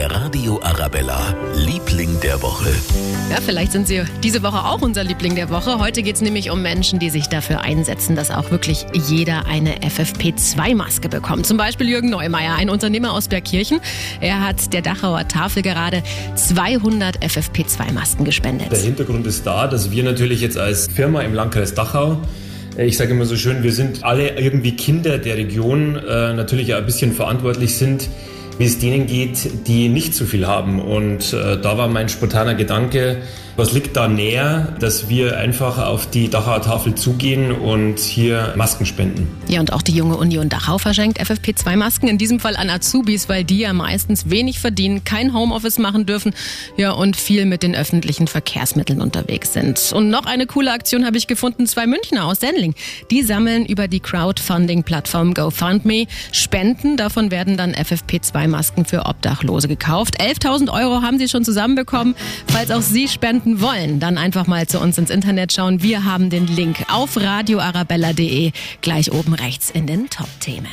Der Radio Arabella, Liebling der Woche. Ja, vielleicht sind Sie diese Woche auch unser Liebling der Woche. Heute geht es nämlich um Menschen, die sich dafür einsetzen, dass auch wirklich jeder eine FFP2-Maske bekommt. Zum Beispiel Jürgen Neumeier, ein Unternehmer aus Bergkirchen. Er hat der Dachauer Tafel gerade 200 FFP2-Masken gespendet. Der Hintergrund ist da, dass wir natürlich jetzt als Firma im Landkreis Dachau ich sage immer so schön, wir sind alle irgendwie Kinder der Region, äh, natürlich auch ein bisschen verantwortlich sind wie es denen geht, die nicht so viel haben. Und äh, da war mein spontaner Gedanke, was liegt da näher, dass wir einfach auf die Dachauer Tafel zugehen und hier Masken spenden. Ja, und auch die junge Union Dachau verschenkt FFP2-Masken, in diesem Fall an Azubis, weil die ja meistens wenig verdienen, kein Homeoffice machen dürfen ja, und viel mit den öffentlichen Verkehrsmitteln unterwegs sind. Und noch eine coole Aktion habe ich gefunden, zwei Münchner aus Sendling. Die sammeln über die Crowdfunding-Plattform GoFundMe Spenden. Davon werden dann FFP2-Masken für Obdachlose gekauft. 11.000 Euro haben sie schon zusammenbekommen. Falls auch Sie spenden wollen, dann einfach mal zu uns ins Internet schauen. Wir haben den Link auf radioarabella.de gleich oben rechts in den Top-Themen.